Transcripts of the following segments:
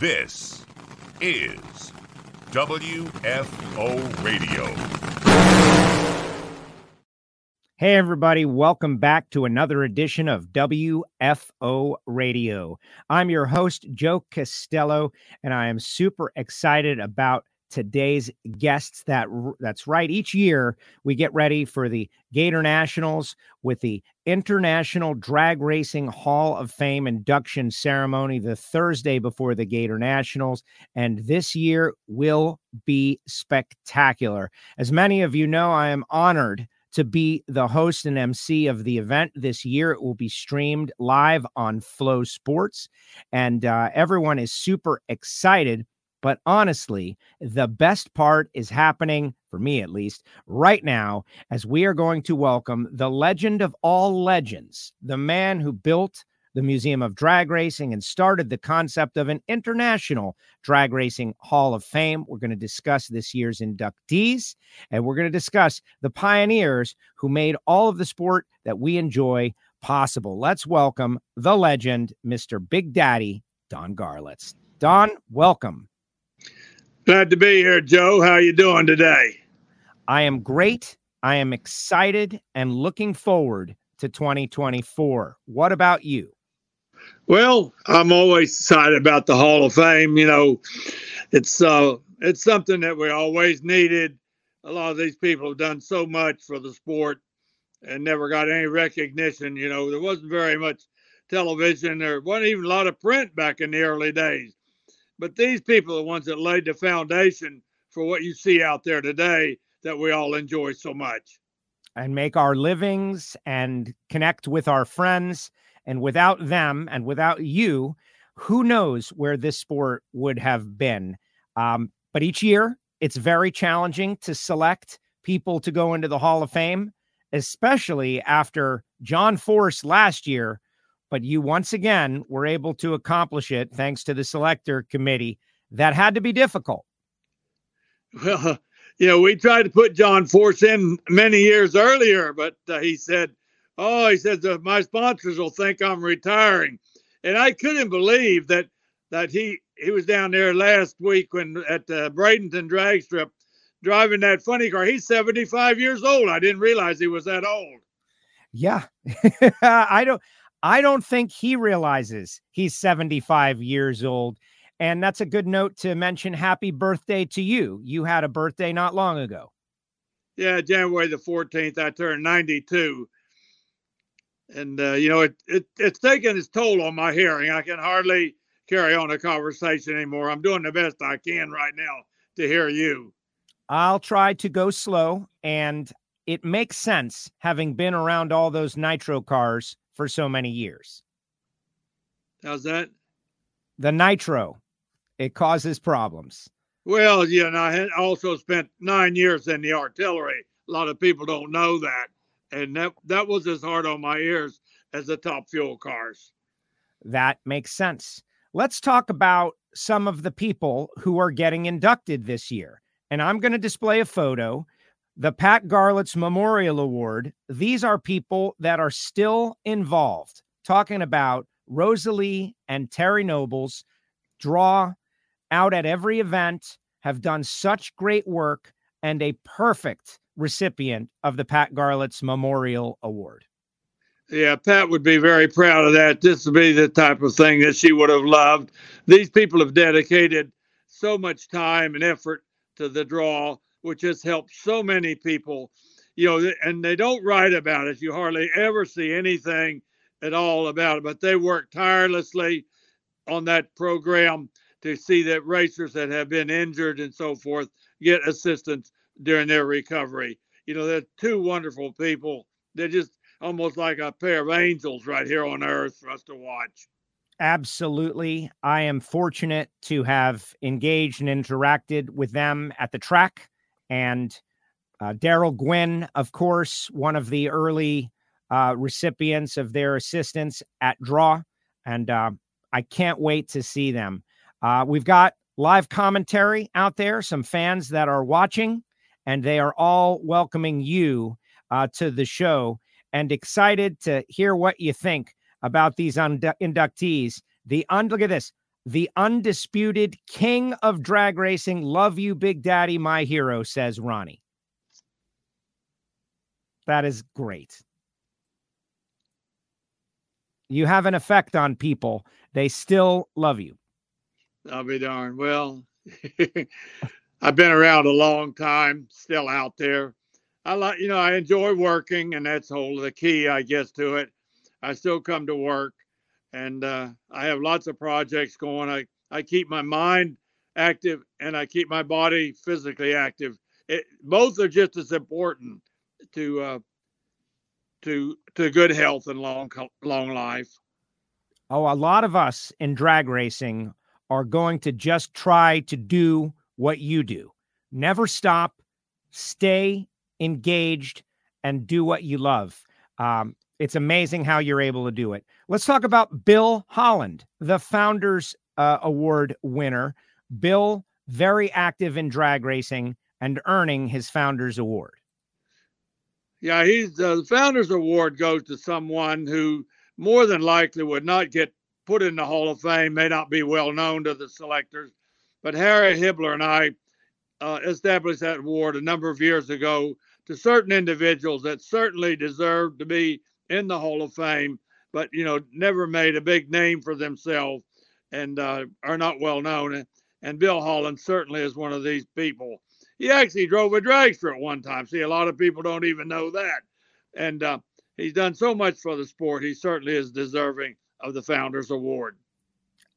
This is WFO Radio. Hey, everybody, welcome back to another edition of WFO Radio. I'm your host, Joe Castello, and I am super excited about today's guests. That that's right. Each year we get ready for the Gator Nationals with the International Drag Racing Hall of Fame induction ceremony the Thursday before the Gator Nationals, and this year will be spectacular. As many of you know, I am honored to be the host and MC of the event this year. It will be streamed live on Flow Sports, and uh, everyone is super excited but honestly, the best part is happening, for me at least, right now, as we are going to welcome the legend of all legends, the man who built the Museum of Drag Racing and started the concept of an international drag racing hall of fame. We're going to discuss this year's inductees, and we're going to discuss the pioneers who made all of the sport that we enjoy possible. Let's welcome the legend, Mr. Big Daddy, Don Garlits. Don, welcome. Glad to be here, Joe. How you doing today? I am great. I am excited and looking forward to 2024. What about you? Well, I'm always excited about the Hall of Fame. You know, it's uh it's something that we always needed. A lot of these people have done so much for the sport and never got any recognition. You know, there wasn't very much television. There wasn't even a lot of print back in the early days. But these people are the ones that laid the foundation for what you see out there today that we all enjoy so much. And make our livings and connect with our friends. And without them and without you, who knows where this sport would have been. Um, but each year, it's very challenging to select people to go into the Hall of Fame, especially after John Force last year but you once again were able to accomplish it thanks to the selector committee. That had to be difficult. Well, you know, we tried to put John Force in many years earlier, but uh, he said, "Oh, he says my sponsors will think I'm retiring," and I couldn't believe that that he he was down there last week when at the Bradenton drag strip driving that funny car. He's 75 years old. I didn't realize he was that old. Yeah. I don't I don't think he realizes he's 75 years old. And that's a good note to mention happy birthday to you. You had a birthday not long ago. Yeah, January the 14th, I turned 92. And, uh, you know, it, it it's taken its toll on my hearing. I can hardly carry on a conversation anymore. I'm doing the best I can right now to hear you. I'll try to go slow. And it makes sense having been around all those nitro cars for so many years. How's that? The nitro, it causes problems. Well, yeah, and I also spent nine years in the artillery. A lot of people don't know that, and that that was as hard on my ears as the top fuel cars. That makes sense. Let's talk about some of the people who are getting inducted this year. And I'm going to display a photo the Pat Garlits Memorial Award, these are people that are still involved. Talking about Rosalie and Terry Nobles draw out at every event, have done such great work, and a perfect recipient of the Pat Garlits Memorial Award. Yeah, Pat would be very proud of that. This would be the type of thing that she would have loved. These people have dedicated so much time and effort to the draw which has helped so many people. You know, and they don't write about it. You hardly ever see anything at all about it, but they work tirelessly on that program to see that racers that have been injured and so forth get assistance during their recovery. You know, they're two wonderful people. They're just almost like a pair of angels right here on earth for us to watch. Absolutely. I am fortunate to have engaged and interacted with them at the track and uh, Darrell Gwynn, of course, one of the early uh, recipients of their assistance at Draw. And uh, I can't wait to see them. Uh, we've got live commentary out there, some fans that are watching, and they are all welcoming you uh, to the show and excited to hear what you think about these undu- inductees. The un- look at this the undisputed king of drag racing. Love you, Big Daddy, my hero, says Ronnie. That is great. You have an effect on people, they still love you. I'll be darned. Well, I've been around a long time, still out there. I like, you know, I enjoy working, and that's whole the key, I guess, to it. I still come to work, and uh, I have lots of projects going. I I keep my mind active, and I keep my body physically active. It, both are just as important to uh, to to good health and long long life. Oh, a lot of us in drag racing are going to just try to do what you do. Never stop, stay engaged, and do what you love. Um, it's amazing how you're able to do it. Let's talk about Bill Holland, the Founders uh, Award winner. Bill, very active in drag racing and earning his Founders Award. Yeah, he's uh, the Founders Award goes to someone who more than likely would not get put in the Hall of Fame, may not be well known to the selectors. But Harry Hibler and I uh, established that award a number of years ago to certain individuals that certainly deserve to be in the Hall of Fame, but you know never made a big name for themselves and uh, are not well known. And Bill Holland certainly is one of these people. He actually drove a dragster at one time. See, a lot of people don't even know that. And uh, he's done so much for the sport. He certainly is deserving of the Founders Award.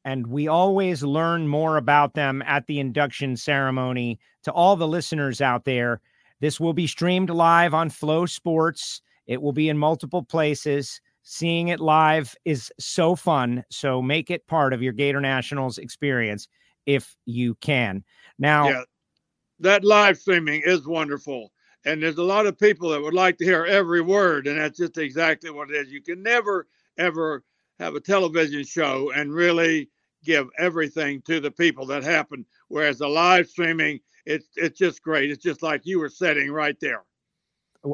And we always learn more about them at the induction ceremony. To all the listeners out there, this will be streamed live on FloSports. It will be in multiple places. Seeing it live is so fun. So make it part of your Gator Nationals experience if you can. Now, yeah, that live streaming is wonderful. And there's a lot of people that would like to hear every word. And that's just exactly what it is. You can never, ever have a television show and really give everything to the people that happen. Whereas the live streaming, it's it's just great. It's just like you were sitting right there.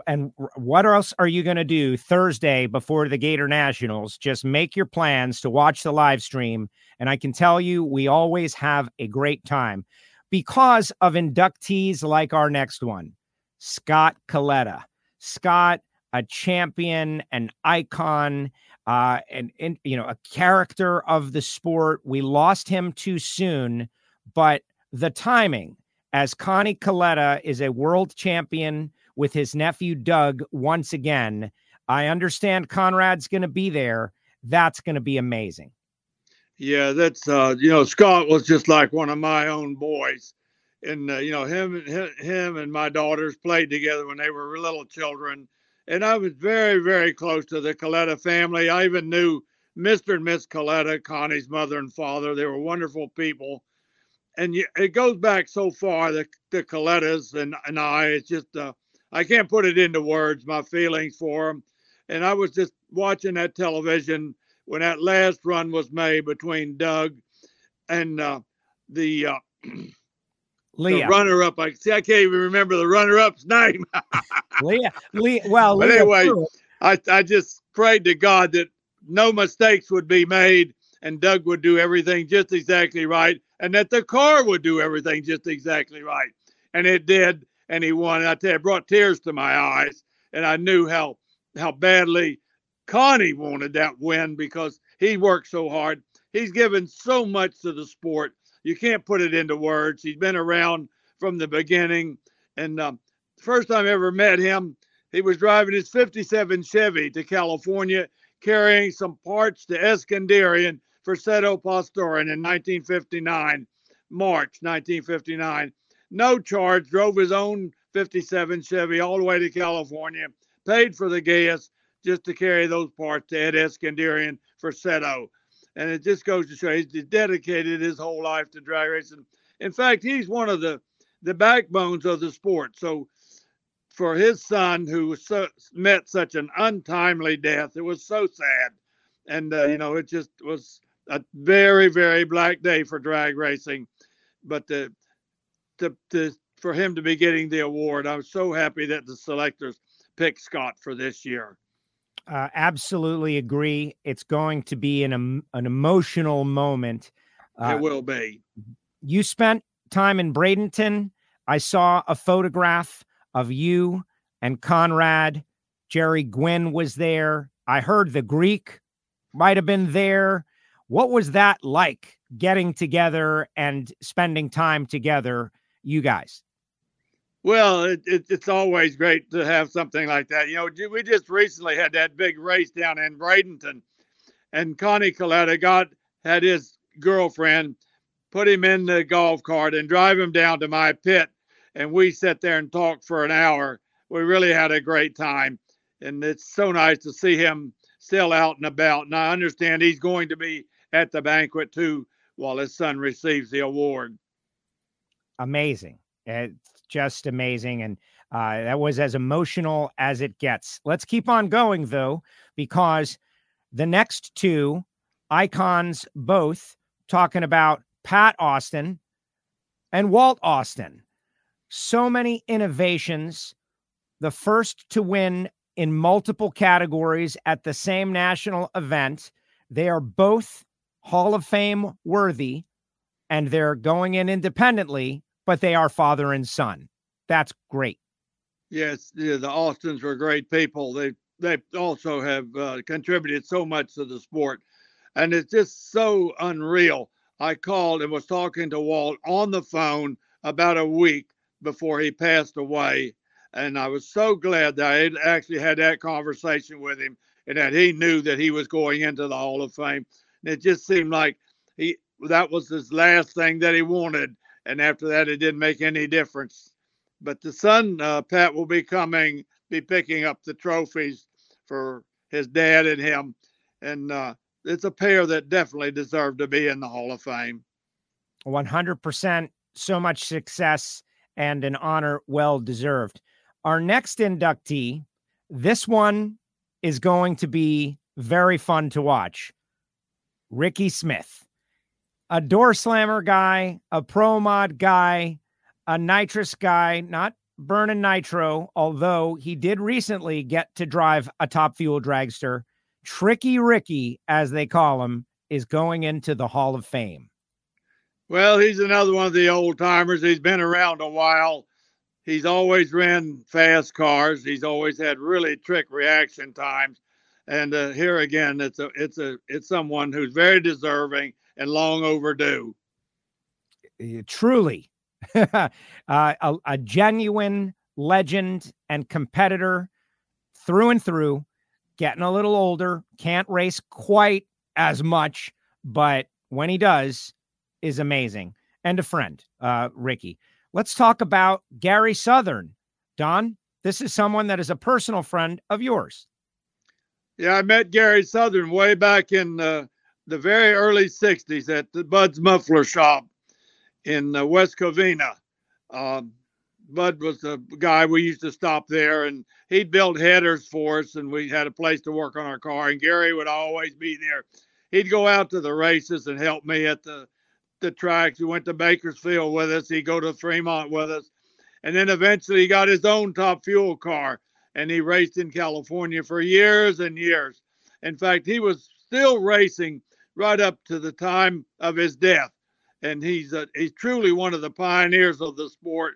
And what else are you going to do Thursday before the Gator Nationals? Just make your plans to watch the live stream. And I can tell you, we always have a great time because of inductees like our next one, Scott Kalitta. Scott, a champion, an icon, uh, and, and you know a character of the sport. We lost him too soon, but the timing, as Connie Kalitta is a world champion with his nephew Doug once again. I understand Conrad's going to be there. That's going to be amazing. Yeah, that's uh, you know Scott was just like one of my own boys, and uh, you know him, him and my daughters played together when they were little children, and I was very very close to the Kalitta family. I even knew Mr. and Miss Kalitta, Connie's mother and father. They were wonderful people, and it goes back so far. The the Kalittas and and I, it's just uh, I can't put it into words. My feelings for him. and I was just watching that television when that last run was made between Doug and uh, the, uh, Leah. runner up. I see. I can't even remember the runner up's name. Leah. Leah. Well, but Leah anyway, I I just prayed to God that no mistakes would be made and Doug would do everything just exactly right, and that the car would do everything just exactly right. And it did, and he won. And I tell you, it brought tears to my eyes, and I knew how how badly Connie wanted that win because he worked so hard. He's given so much to the sport. You can't put it into words. He's been around from the beginning. And um, first time I ever met him, he was driving his 57 Chevy to California, carrying some parts to Iskenderian for Setto Postoian in 1959, March 1959. No charge, drove his own 57 Chevy all the way to California, paid for the gas, just to carry those parts to Ed Iskenderian for Setto. And it just goes to show he's dedicated his whole life to drag racing. In fact, he's one of the the backbones of the sport. So for his son, who so, met such an untimely death, it was so sad. And uh, you know, it just was a very, very black day for drag racing. But the, to, to for him to be getting the award, I'm so happy that the selectors picked Scott for this year. Uh, absolutely agree. It's going to be an an emotional moment. Uh, it will be. You spent time in Bradenton. I saw a photograph of you and Conrad. Jerry Gwynn was there. I heard the Greek might have been there. What was that like getting together and spending time together, you guys? Well, it, it, it's always great to have something like that. You know, we just recently had that big race down in Bradenton, and Connie Kalitta got had his girlfriend put him in the golf cart and drive him down to my pit, and we sat there and talked for an hour. We really had a great time, and it's so nice to see him still out and about. And I understand he's going to be at the banquet too while his son receives the award. Amazing. It's just amazing. And uh, that was as emotional as it gets. Let's keep on going, though, because the next two icons, both talking about Pat Austin and Walt Austin. So many innovations. The first to win in multiple categories at the same national event. They are both Hall of Fame worthy and they're going in independently, but they are father and son. That's great. Yes, yeah, the Austins were great people. They they also have uh, contributed so much to the sport, and it's just so unreal. I called and was talking to Walt on the phone about a week before he passed away, and I was so glad that I actually had that conversation with him and that he knew that he was going into the Hall of Fame. And it just seemed like he that was his last thing that he wanted. And after that, it didn't make any difference. But the son, uh, Pat, will be coming, be picking up the trophies for his dad and him. And uh, it's a pair that definitely deserve to be in the Hall of Fame. 100%. So much success and an honor well deserved. Our next inductee, this one is going to be very fun to watch. Ricky Smith, a door slammer guy, a pro mod guy, a nitrous guy, not burning nitro, although he did recently get to drive a top fuel dragster. Tricky Ricky, as they call him, is going into the Hall of Fame. Well, he's another one of the old timers. He's been around a while he's always ran fast cars. He's always had really trick reaction times. And uh, here again, it's a it's a it's someone who's very deserving and long overdue. Truly, uh, a, a genuine legend and competitor through and through. Getting a little older, can't race quite as much, but when he does, is amazing. And a friend, uh, Ricky. Let's talk about Gary Southern. Don, this is someone that is a personal friend of yours. Yeah, I met Gary Southern way back in uh, the very early 60s at the Bud's Muffler Shop in uh, West Covina. Um, Bud was the guy we used to stop there, and he'd build headers for us, and we had a place to work on our car. And Gary would always be there. He'd go out to the races and help me at the the tracks. He went to Bakersfield with us. He'd go to Fremont with us. And then eventually he got his own top fuel car and he raced in California for years and years. In fact, he was still racing right up to the time of his death. And he's a, he's truly one of the pioneers of the sport.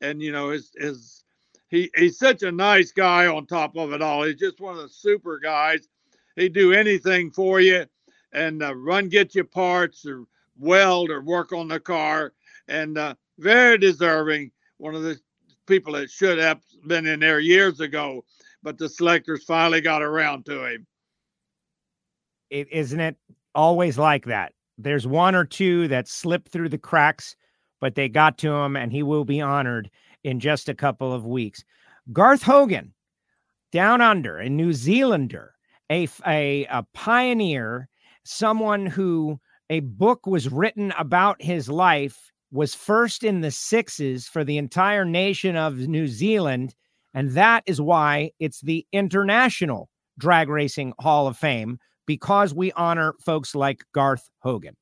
And you know, his his he he's such a nice guy on top of it all. He's just one of the super guys. He'd do anything for you and uh, run get you parts or weld or work on the car, and uh, very deserving. One of the people that should have been in there years ago, but the selectors finally got around to him. It isn't it always like that. There's one or two that slip through the cracks, but they got to him, and he will be honored in just a couple of weeks. Garth Hogan, down under, a New Zealander, a, a, a pioneer, someone who a book was written about his life was first in the sixes for the entire nation of New Zealand. And that is why it's the International Drag Racing Hall of Fame because we honor folks like Garth Hogan.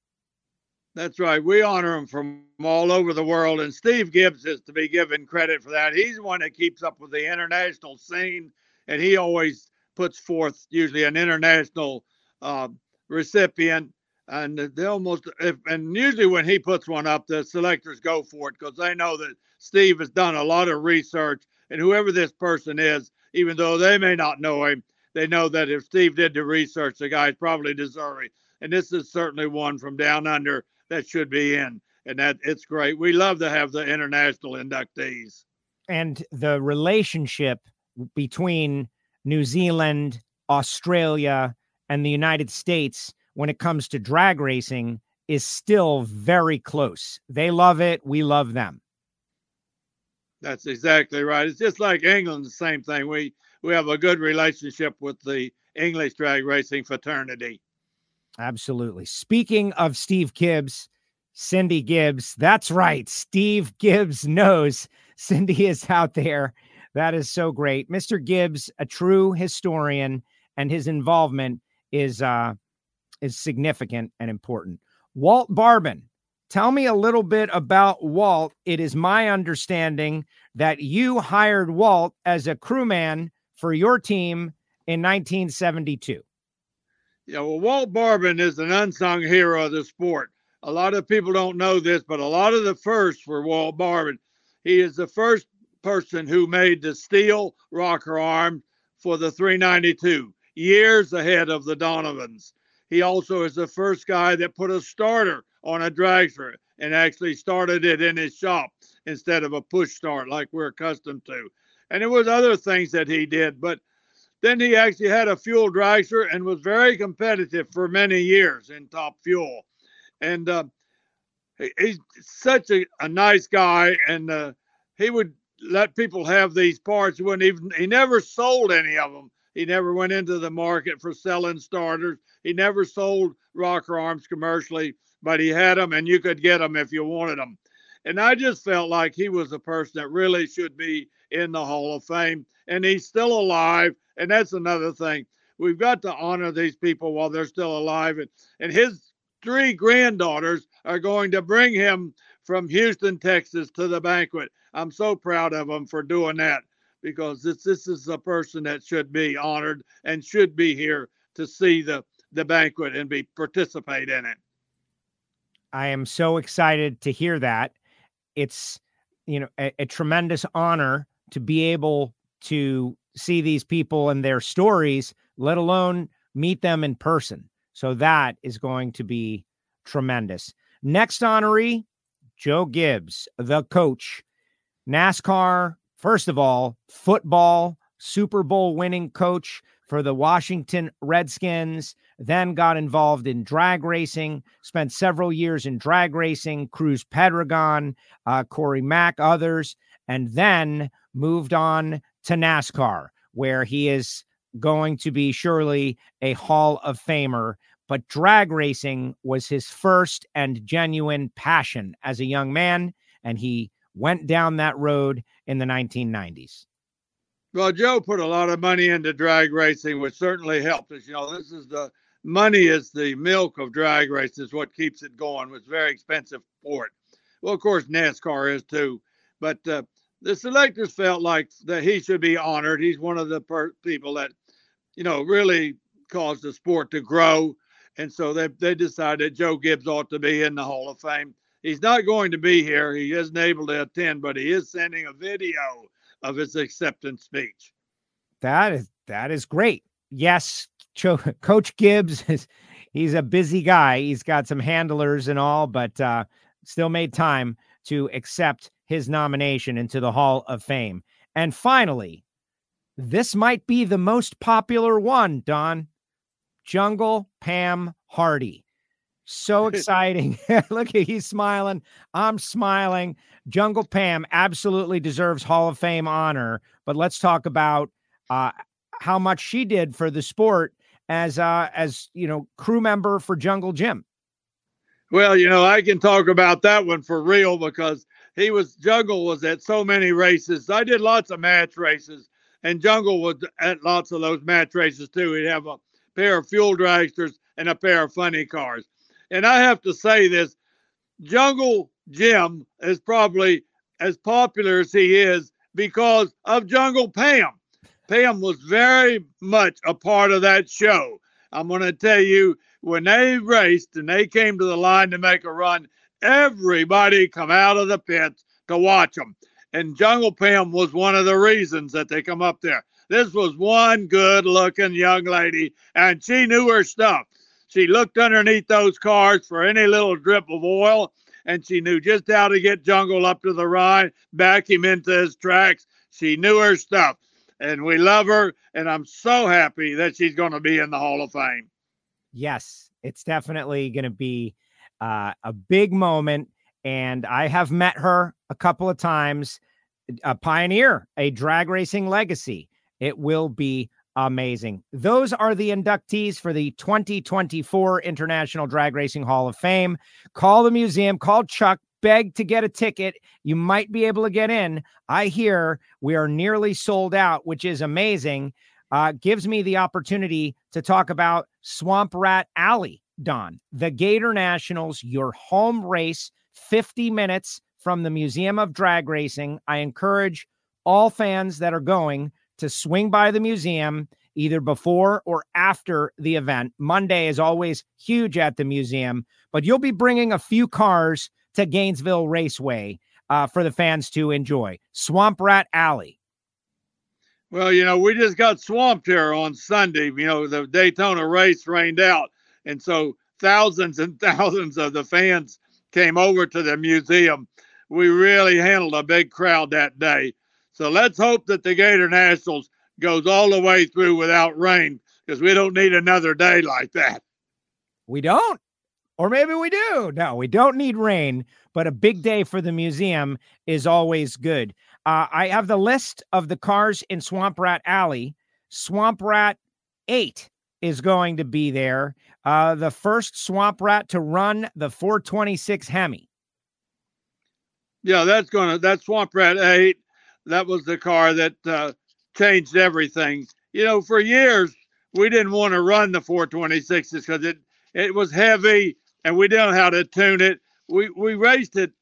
That's right. We honor him from all over the world. And Steve Gibbs is to be given credit for that. He's the one that keeps up with the international scene, and he always puts forth usually an international uh, recipient and they almost if, and usually when he puts one up, the selectors go for it because they know that Steve has done a lot of research, and whoever this person is, even though they may not know him, they know that if Steve did the research, the guy's probably deserving. And this is certainly one from down under that should be in, and that it's great. We love to have the international inductees. And the relationship between New Zealand, Australia, and the United States when it comes to drag racing is still very close. They love it. We love them. That's exactly right. It's just like England, the same thing. We we have a good relationship with the English drag racing fraternity. Absolutely. Speaking of Steve Gibbs, Cindy Gibbs, that's right. Steve Gibbs knows Cindy is out there. That is so great. Mr. Gibbs, a true historian, and his involvement is uh is significant and important. Walt Barbin, tell me a little bit about Walt. It is my understanding that you hired Walt as a crewman for your team in 1972. Yeah, well, Walt Barbin is an unsung hero of the sport. A lot of people don't know this, but a lot of the first were Walt Barbin. He is the first person who made the steel rocker arm for the 392, years ahead of the Donovans. He also is the first guy that put a starter on a dragster and actually started it in his shop instead of a push start like we're accustomed to. And it was other things that he did, but then he actually had a fuel dragster and was very competitive for many years in top fuel. And uh, he, he's such a, a, nice guy, and uh, he would let people have these parts. He wouldn't even he never sold any of them. He never went into the market for selling starters. He never sold rocker arms commercially, but he had them and you could get them if you wanted them. And I just felt like he was a person that really should be in the Hall of Fame. And he's still alive. And that's another thing. We've got to honor these people while they're still alive. And, and his three granddaughters are going to bring him from Houston, Texas to the banquet. I'm so proud of them for doing that because this this is a person that should be honored and should be here to see the the banquet and be participate in it. I am so excited to hear that. It's you know a, a tremendous honor to be able to see these people and their stories, let alone meet them in person. So that is going to be tremendous. Next honoree, Joe Gibbs, the coach, NASCAR first of all, football Super Bowl winning coach for the Washington Redskins, then got involved in drag racing, spent several years in drag racing, Cruz Pedregon, uh, Corey Mack, others, and then moved on to NASCAR, where he is going to be surely a Hall of Famer. But drag racing was his first and genuine passion as a young man, and he went down that road in the 1990s? Well, Joe put a lot of money into drag racing, which certainly helped us. You know, this is the money is the milk of drag races, what keeps it going. It's very expensive sport. Well, of course, NASCAR is too. But uh, the selectors felt like that he should be honored. He's one of the per- people that, you know, really caused the sport to grow. And so they, they decided Joe Gibbs ought to be in the Hall of Fame. He's not going to be here. He isn't able to attend, but he is sending a video of his acceptance speech. That is that is great. Yes, Cho- Coach Gibbs is he's a busy guy. He's got some handlers and all, but uh, still made time to accept his nomination into the Hall of Fame. And finally, this might be the most popular one, Don. Jungle Pam Hardy. So exciting. Look at he's smiling. I'm smiling. Jungle Pam absolutely deserves Hall of Fame honor. But let's talk about uh, how much she did for the sport as uh, as you know, crew member for Jungle Jim. Well, you know, I can talk about that one for real because he was Jungle was at so many races. I did lots of match races, and Jungle was at lots of those match races too. He'd have a pair of fuel dragsters and a pair of funny cars. And I have to say this Jungle Jim is probably as popular as he is because of Jungle Pam. Pam was very much a part of that show. I'm going to tell you, when they raced and they came to the line to make a run, everybody come out of the pits to watch them. And Jungle Pam was one of the reasons that they come up there. This was one good looking young lady, and she knew her stuff. She looked underneath those cars for any little drip of oil, and she knew just how to get Jungle up to the ride, back him into his tracks. She knew her stuff, and we love her. And I'm so happy that she's going to be in the Hall of Fame. Yes, it's definitely going to be uh, a big moment. And I have met her a couple of times. A pioneer, a drag racing legacy. It will be amazing. Those are the inductees for the 2024 International Drag Racing Hall of Fame. Call the museum, call Chuck, beg to get a ticket. You might be able to get in. I hear we are nearly sold out, which is amazing. Uh, gives me the opportunity to talk about Swamp Rat Alley, Don, the Gator Nationals, your home race, 50 minutes from the Museum of Drag Racing. I encourage all fans that are going to swing by the museum either before or after the event. Monday is always huge at the museum, but you'll be bringing a few cars to Gainesville Raceway uh, for the fans to enjoy. Swamp Rat Alley. Well, you know, we just got swamped here on Sunday. You know, the Daytona race rained out. And so thousands and thousands of the fans came over to the museum. We really handled a big crowd that day. So let's hope that the Gator Nationals goes all the way through without rain because we don't need another day like that. We don't. Or maybe we do. No, we don't need rain, but a big day for the museum is always good. Uh, I have the list of the cars in Swamp Rat Alley. Swamp Rat 8 is going to be there. Uh, the first Swamp Rat to run the 426 Hemi. Yeah, that's to, that Swamp Rat 8 that was the car that uh, changed everything. You know, for years we didn't want to run the 426s because it it was heavy and we didn't know how to tune it. We we raced it,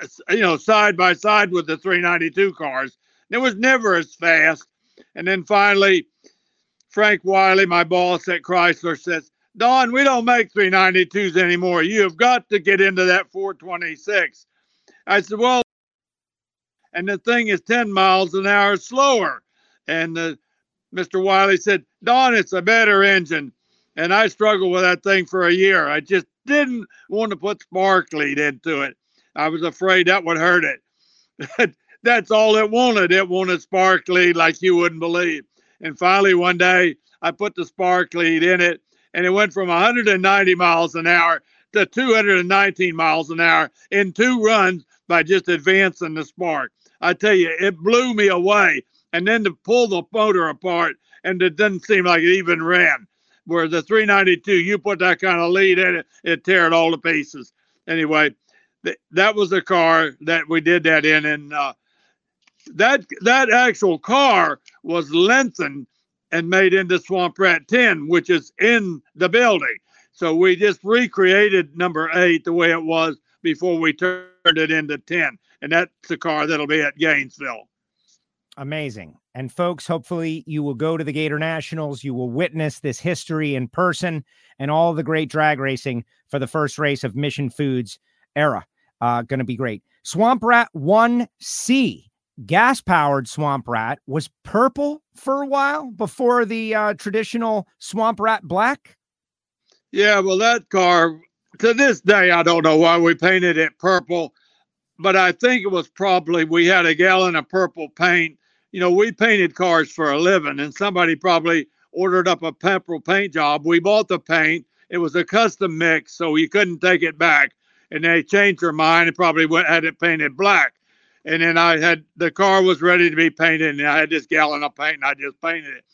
uh, you know, side by side with the 392 cars. It was never as fast. And then finally, Frank Wylie, my boss at Chrysler, says, Don, we don't make 392s anymore. You have got to get into that 426. I said, Well, and the thing is 10 miles an hour slower. And uh, Mr. Wylie said, Don, it's a better engine. And I struggled with that thing for a year. I just didn't want to put spark lead into it. I was afraid that would hurt it. That's all it wanted. It wanted spark lead like you wouldn't believe. And finally, one day, I put the spark lead in it, and it went from 190 miles an hour to 219 miles an hour in two runs by just advancing the spark. I tell you, it blew me away. And then to pull the motor apart, and it didn't seem like it even ran. Where the 392, you put that kind of lead in it, it tear it all to pieces. Anyway, th- that was the car that we did that in, and uh, that that actual car was lengthened and made into Swamp Rat 10, which is in the building. So we just recreated number eight the way it was before we turned it into 10 and that's the car that'll be at Gainesville. Amazing. And folks, hopefully you will go to the Gator Nationals. You will witness this history in person and all the great drag racing for the first race of Mission Foods era. Uh, going to be great. Swamp Rat 1C, gas powered Swamp Rat, was purple for a while before the uh, traditional Swamp Rat black. Yeah, well, that car, to this day, I don't know why we painted it purple but I think it was probably we had a gallon of purple paint. You know, we painted cars for a living, and somebody probably ordered up a purple paint job. We bought the paint. It was a custom mix, so you couldn't take it back. And they changed their mind and probably went had it painted black. And then I had the car was ready to be painted, and I had this gallon of paint, and I just painted it.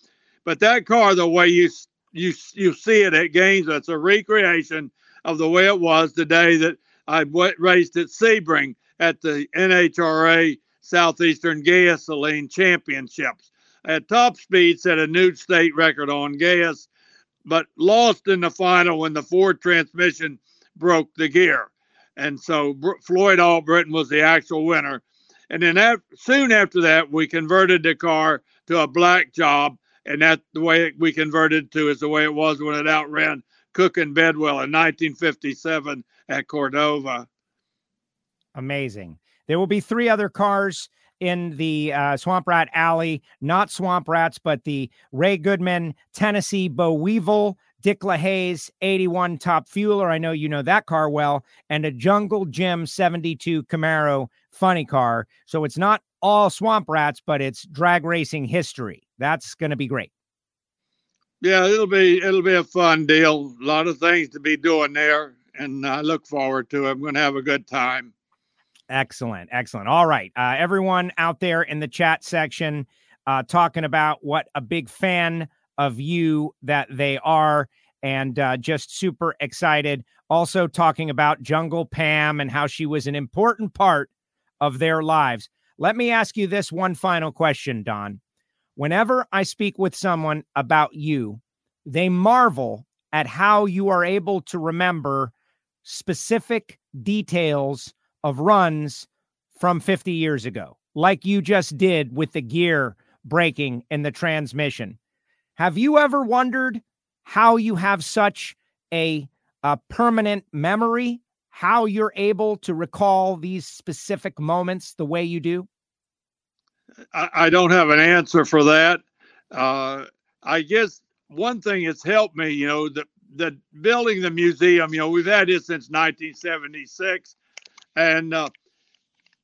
But that car, the way you you you see it at Gainesville, it's a recreation of the way it was the day that I raced at Sebring at the NHRA Southeastern Gasoline Championships. At top speed, set a new state record on gas, but lost in the final when the Ford transmission broke the gear. And so Floyd Allbritton was the actual winner. And then soon after that, we converted the car to a black job. And that the way we converted to is the way it was when it outran Cook and Bedwell in 1957 at Cordova. Amazing. There will be three other cars in the uh, Swamp Rat Alley, not Swamp Rats, but the Ray Godman Tennessee Bo Weevil, Dick LaHaye's 81 Top Fueler. I know you know that car well, and a Jungle Jim 72 Camaro funny car. So it's not all Swamp Rats, but it's drag racing history. That's going to be great. Yeah, it'll be it'll be a fun deal. A lot of things to be doing there, and I look forward to it. I'm going to have a good time. Excellent. Excellent. All right. Uh, everyone out there in the chat section uh, talking about what a big fan of you that they are and uh, just super excited. Also, talking about Jungle Pam and how she was an important part of their lives. Let me ask you this one final question, Don. Whenever I speak with someone about you, they marvel at how you are able to remember specific details of runs from 50 years ago, like you just did with the gear breaking in the transmission. Have you ever wondered how you have such a, a permanent memory, how you're able to recall these specific moments the way you do? I, don't have an answer for that. Uh, I guess one thing that's helped me, you know, the the building the museum, you know, we've had it since 1976 and uh,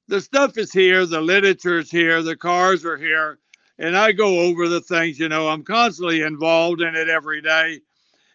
the stuff is here, the literature is here, the cars are here, and I go over the things. You know, I'm constantly involved in it every day,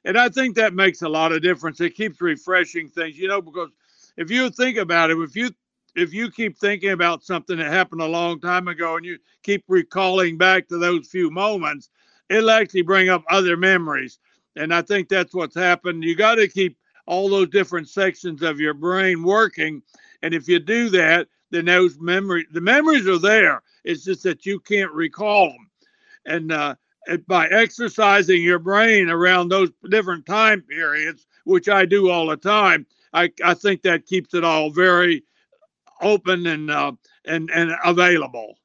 and I think that makes a lot of difference. It keeps refreshing things, you know, because if you think about it, if you if you keep thinking about something that happened a long time ago and you keep recalling back to those few moments, it'll actually bring up other memories. And I think that's what's happened. You got to keep all those different sections of your brain working and if you do that, then those memories, the memories are there. It's just that you can't recall them. And uh, by exercising your brain around those different time periods, which I do all the time, I, I think that keeps it all very open and uh, and and available.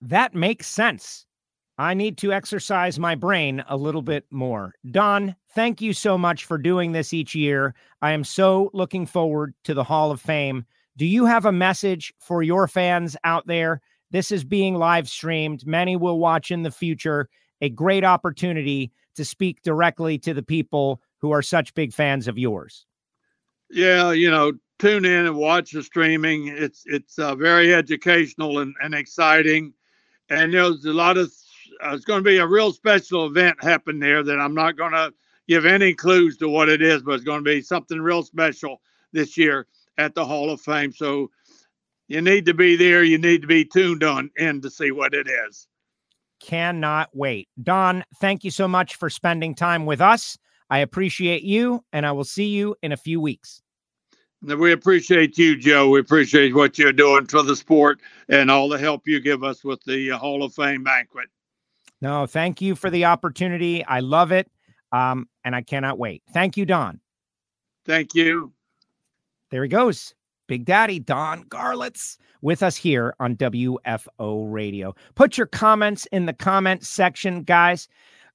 That makes sense. I need to exercise my brain a little bit more. Don, thank you so much for doing this each year. I am so looking forward to the Hall of Fame. Do you have a message for your fans out there? This is being live streamed. Many will watch in the future. A great opportunity to speak directly to the people who are such big fans of yours. Yeah, you know, tune in and watch the streaming. It's it's uh, very educational and, and exciting. And there's a lot of uh, it's going to be a real special event happen there that I'm not going to give any clues to what it is, but it's going to be something real special this year at the Hall of Fame. So you need to be there. You need to be tuned on in to see what it is. Cannot wait. Don, thank you so much for spending time with us. I appreciate you, and I will see you in a few weeks. We appreciate you, Joe. We appreciate what you're doing for the sport and all the help you give us with the Hall of Fame banquet. No, thank you for the opportunity. I love it. Um, and I cannot wait. Thank you, Don. Thank you. There he goes. Big Daddy Don Garlits with us here on WFO Radio. Put your comments in the comment section, guys.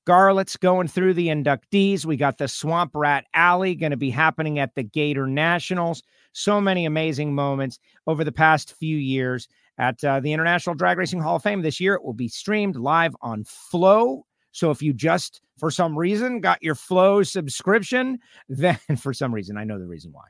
Garlits going through the inductees. We got the Swamp Rat Alley going to be happening at the Gator Nationals. So many amazing moments over the past few years at uh, the International Drag Racing Hall of Fame this year. It will be streamed live on Flow so if you just for some reason got your Flow subscription, then for some reason, I know the reason why.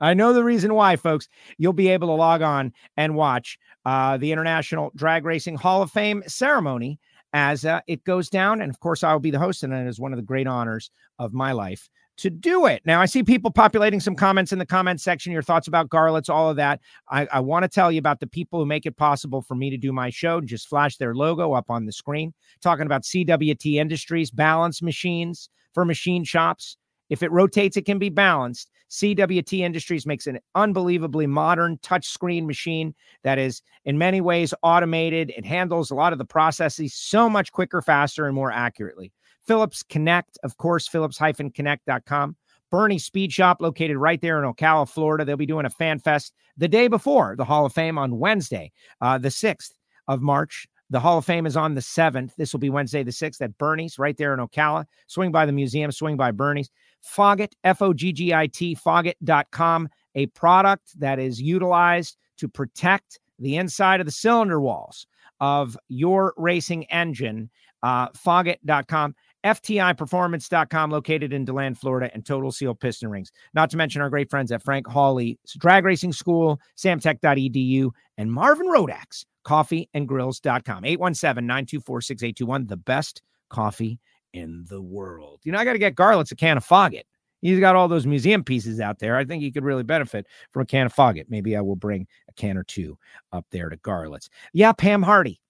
I know the reason why, folks. You'll be able to log on and watch uh, the International Drag Racing Hall of Fame ceremony as uh, it goes down. And of course, I'll be the host, and it is one of the great honors of my life to do it. Now, I see people populating some comments in the comment section, your thoughts about Garlits, all of that. I, I want to tell you about the people who make it possible for me to do my show. Just flash their logo up on the screen. Talking about CWT Industries, balance machines for machine shops. If it rotates, it can be balanced. CWT Industries makes an unbelievably modern touchscreen machine that is, in many ways, automated. It handles a lot of the processes so much quicker, faster, and more accurately. Phillips Connect, of course, phillips-connect.com. Bernie Speed Shop, located right there in Ocala, Florida. They'll be doing a fan fest the day before the Hall of Fame on Wednesday, uh, the 6th of March The Hall of Fame is on the 7th. This will be Wednesday the 6th at Bernie's right there in Ocala. Swing by the museum, swing by Bernie's. Foggit, F O G G I T, foggit.com, a product that is utilized to protect the inside of the cylinder walls of your racing engine. Uh, foggit.com. FTIperformance.com, located in DeLand, Florida, and Total Seal Piston Rings. Not to mention our great friends at Frank Hawley Drag Racing School, samtech.edu, and Marvin Rodax, coffeeandgrills.com. 817 924 6821, the best coffee in the world. You know, I got to get Garlits a can of Foggit. He's got all those museum pieces out there. I think he could really benefit from a can of Foggit. Maybe I will bring a can or two up there to Garlits. Yeah, Pam Hardy.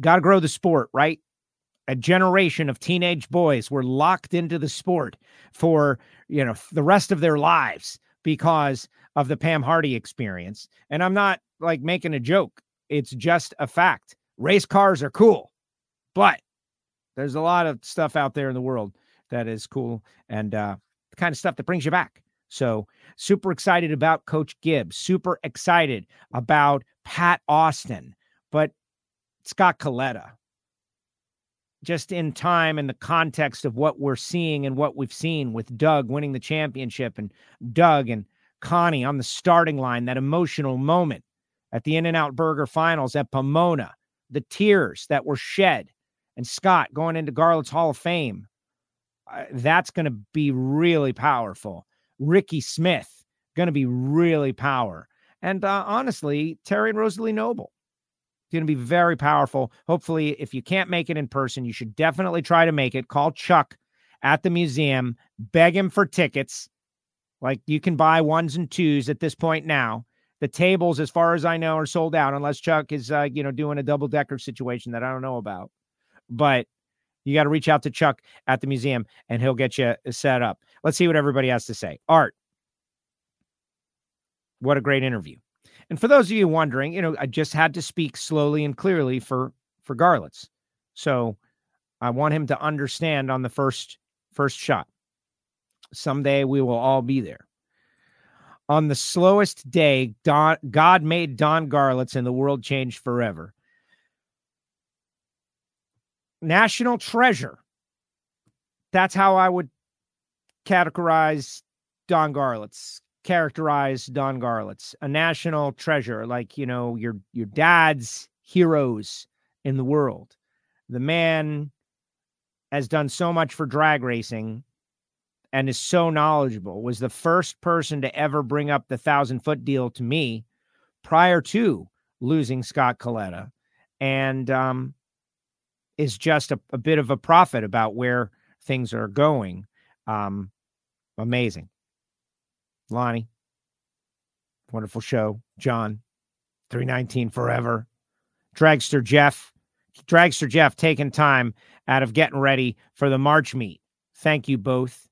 Got to grow the sport, right? A generation of teenage boys were locked into the sport for, you know, the rest of their lives because of the Pam Hardy experience. And I'm not like making a joke. It's just a fact. Race cars are cool, but there's a lot of stuff out there in the world that is cool and uh, the kind of stuff that brings you back. So, super excited about Coach Gibbs, super excited about Pat Austin, but Scott Kalitta, just in time in the context of what we're seeing and what we've seen with Doug winning the championship and Doug and Connie on the starting line, that emotional moment at the In N Out Burger finals at Pomona, the tears that were shed, and Scott going into Garlits Hall of Fame. Uh, that's going to be really powerful. Ricky Smith going to be really power. And uh, honestly, Terry and Rosalie Noble going to be very powerful. Hopefully, if you can't make it in person, you should definitely try to make it. Call Chuck at the museum, beg him for tickets. Like you can buy ones and twos at this point now. The tables, as far as I know, are sold out unless Chuck is, uh, you know, doing a double decker situation that I don't know about. But you got to reach out to Chuck at the museum and he'll get you uh, set up. Let's see what everybody has to say. Art, what a great interview. And for those of you wondering, you know, I just had to speak slowly and clearly for for Garlits. So I want him to understand on the first first shot. Someday we will all be there. On the slowest day, Don, God made Don Garlits and the world changed forever. National treasure. That's how I would categorize Don Garlits, characterize Don Garlits, a national treasure, like you know your your dad's heroes in the world. The man has done so much for drag racing and is so knowledgeable. Was the first person to ever bring up the thousand foot deal to me prior to losing Scott Kalitta, and um, is just a, a bit of a prophet about where things are going. Um, amazing. Lonnie, wonderful show. John, 319 forever. Dragster Jeff, Dragster Jeff taking time out of getting ready for the March meet. Thank you both.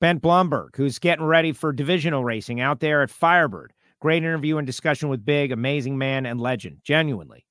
Ben Blumberg, who's getting ready for divisional racing out there at Firebird. Great interview and discussion with Big, amazing man and legend, genuinely.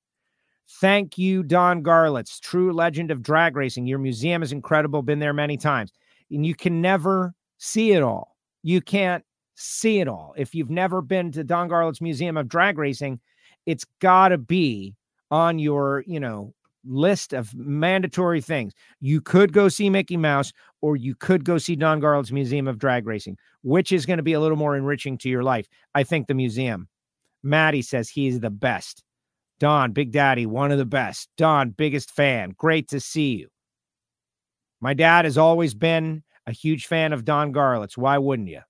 Thank you, Don Garlits, true legend of drag racing. Your museum is incredible, been there many times. And you can never see it all. You can't see it all. If you've never been to Don Garlits Museum of Drag Racing, it's got to be on your, you know, list of mandatory things. You could go see Mickey Mouse or you could go see Don Garlits Museum of Drag Racing. Which is going to be a little more enriching to your life? I think the museum. Maddie says he's the best. Don, Big Daddy, one of the best. Don, biggest fan. Great to see you. My dad has always been a huge fan of Don Garlits. Why wouldn't you?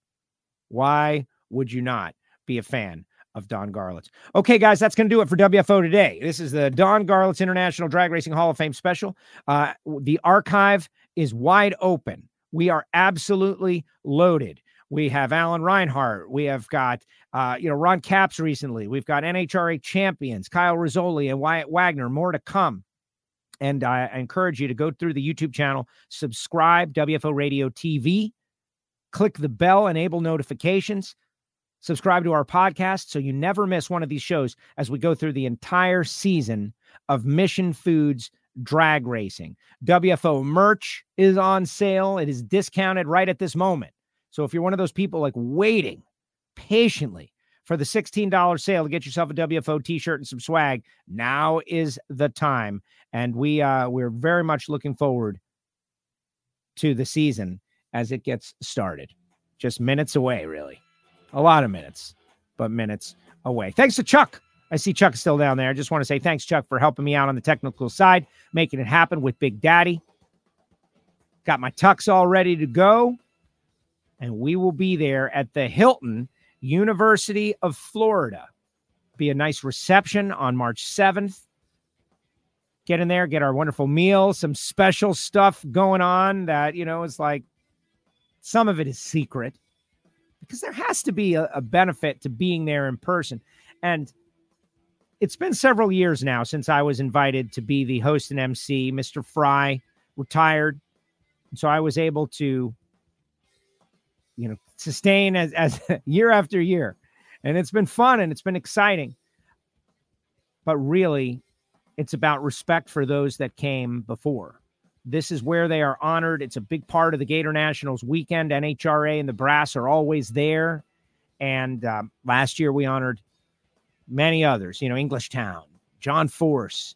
Why would you not be a fan of Don Garlits? Okay, guys, that's going to do it for WFO today. This is the Don Garlits International Drag Racing Hall of Fame special. Uh, the archive is wide open. We are absolutely loaded. We have Alan Reinhart. We have got, uh, you know, Ron Capps recently. We've got NHRA champions, Kyle Rizzoli and Wyatt Wagner. More to come. And I encourage you to go through the YouTube channel, subscribe, WFO Radio TV, click the bell, enable notifications, subscribe to our podcast so you never miss one of these shows as we go through the entire season of Mission Foods drag racing. WFO merch is on sale. It is discounted right at this moment. So if you're one of those people like waiting patiently for the $16 sale to get yourself a WFO t-shirt and some swag. Now is the time. And we uh we're very much looking forward to the season as it gets started. Just minutes away, really. A lot of minutes, but minutes away. Thanks to Chuck. I see Chuck is still down there. I just want to say thanks, Chuck, for helping me out on the technical side, making it happen with Big Daddy. Got my tux all ready to go. And we will be there at the Hilton University of Florida. Be a nice reception on March 7th. Get in there, get our wonderful meal, some special stuff going on that, you know, is like some of it is secret because there has to be a, a benefit to being there in person. And it's been several years now since I was invited to be the host and MC. Mr. Fry retired. So I was able to, you know, sustain as, as year after year. And it's been fun and it's been exciting. But really, it's about respect for those that came before. This is where they are honored. It's a big part of the Gatornationals weekend. NHRA and the brass are always there. And um, last year we honored many others, you know, Englishtown, John Force.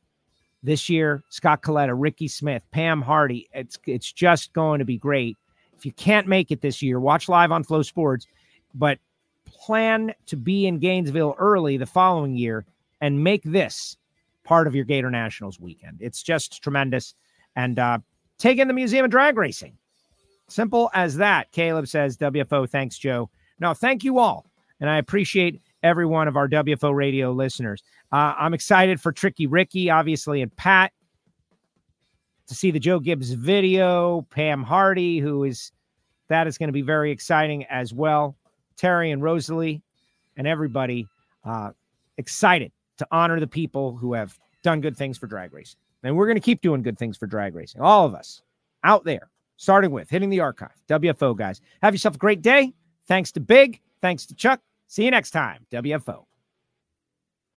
This year, Scott Kalitta, Ricky Smith, Pam Hardy. It's it's just going to be great. If you can't make it this year, watch live on FloSports, but plan to be in Gainesville early the following year and make this part of your Gatornationals weekend. It's just tremendous. And uh, take in the Museum of Drag Racing. Simple as that. Caleb says, WFO, thanks, Joe. No, thank you all. And I appreciate every one of our WFO radio listeners. Uh, I'm excited for Tricky Ricky, obviously, and Pat to see the Joe Gibbs video, Pam Hardy, who is that is going to be very exciting as well. Terry and Rosalie and everybody uh, excited to honor the people who have done good things for drag racing. And we're going to keep doing good things for drag racing. All of us out there, starting with hitting the archive. WFO guys. Have yourself a great day. Thanks to Big. Thanks to Chuck. See you next time. WFO.